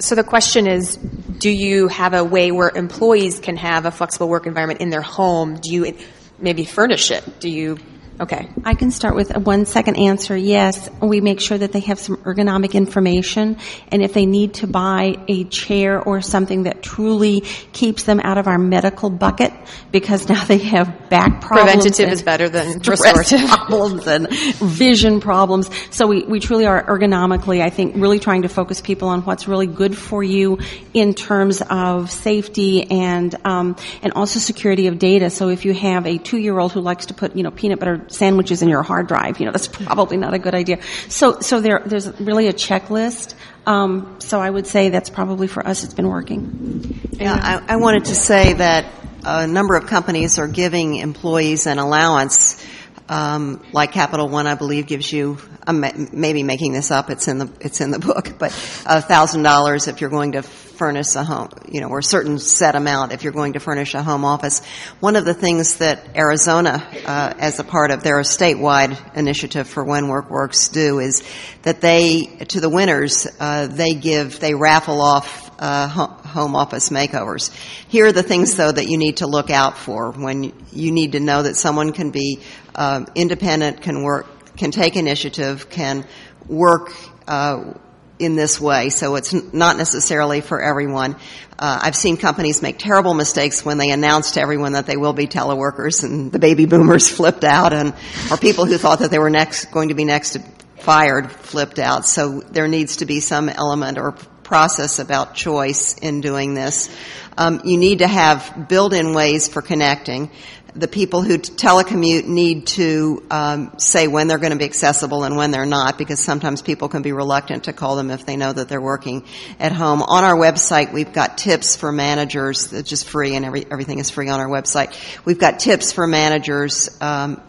So the question is, do you have a way where employees can have a flexible work environment in their home? Do you maybe furnish it? Do you Okay. I can start with a one second answer. Yes, we make sure that they have some ergonomic information, and if they need to buy a chair or something that truly keeps them out of our medical bucket, because now they have back problems. Preventative is better than restorative. problems and vision problems. So we, we truly are ergonomically, I think, really trying to focus people on what's really good for you in terms of safety and um, and also security of data. So if you have a two year old who likes to put you know peanut butter sandwiches in your hard drive. You know, that's probably not a good idea. So, so there, there's really a checklist. Um, so I would say that's probably for us. It's been working. Yeah, I, I wanted to say that a number of companies are giving employees an allowance um, like Capital One, I believe, gives you. I'm maybe making this up. It's in the it's in the book, but a thousand dollars if you're going to furnish a home, you know, or a certain set amount if you're going to furnish a home office. One of the things that Arizona, uh, as a part of their statewide initiative for When Work Works, do is that they to the winners uh, they give they raffle off uh, home office makeovers. Here are the things, though, that you need to look out for when you need to know that someone can be uh, independent, can work, can take initiative, can work uh, in this way. So it's not necessarily for everyone. Uh, I've seen companies make terrible mistakes when they announce to everyone that they will be teleworkers, and the baby boomers flipped out, and or people who thought that they were next going to be next fired flipped out. So there needs to be some element or process about choice in doing this. Um, you need to have built-in ways for connecting. The people who telecommute need to um, say when they're going to be accessible and when they're not, because sometimes people can be reluctant to call them if they know that they're working at home. On our website, we've got tips for managers. That's just free, and every, everything is free on our website. We've got tips for managers um,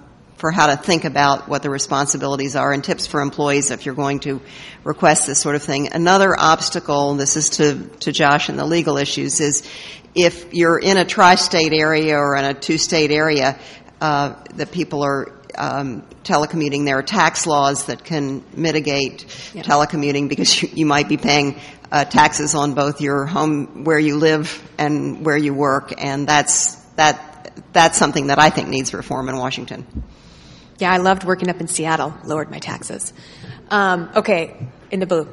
for how to think about what the responsibilities are and tips for employees if you're going to request this sort of thing. Another obstacle, this is to, to Josh and the legal issues, is if you're in a tri-state area or in a two-state area, uh, that people are um, telecommuting, there are tax laws that can mitigate yeah. telecommuting because you, you, might be paying uh, taxes on both your home where you live and where you work, and that's that that's something that I think needs reform in Washington. Yeah, I loved working up in Seattle, lowered my taxes. Um, okay, in the blue.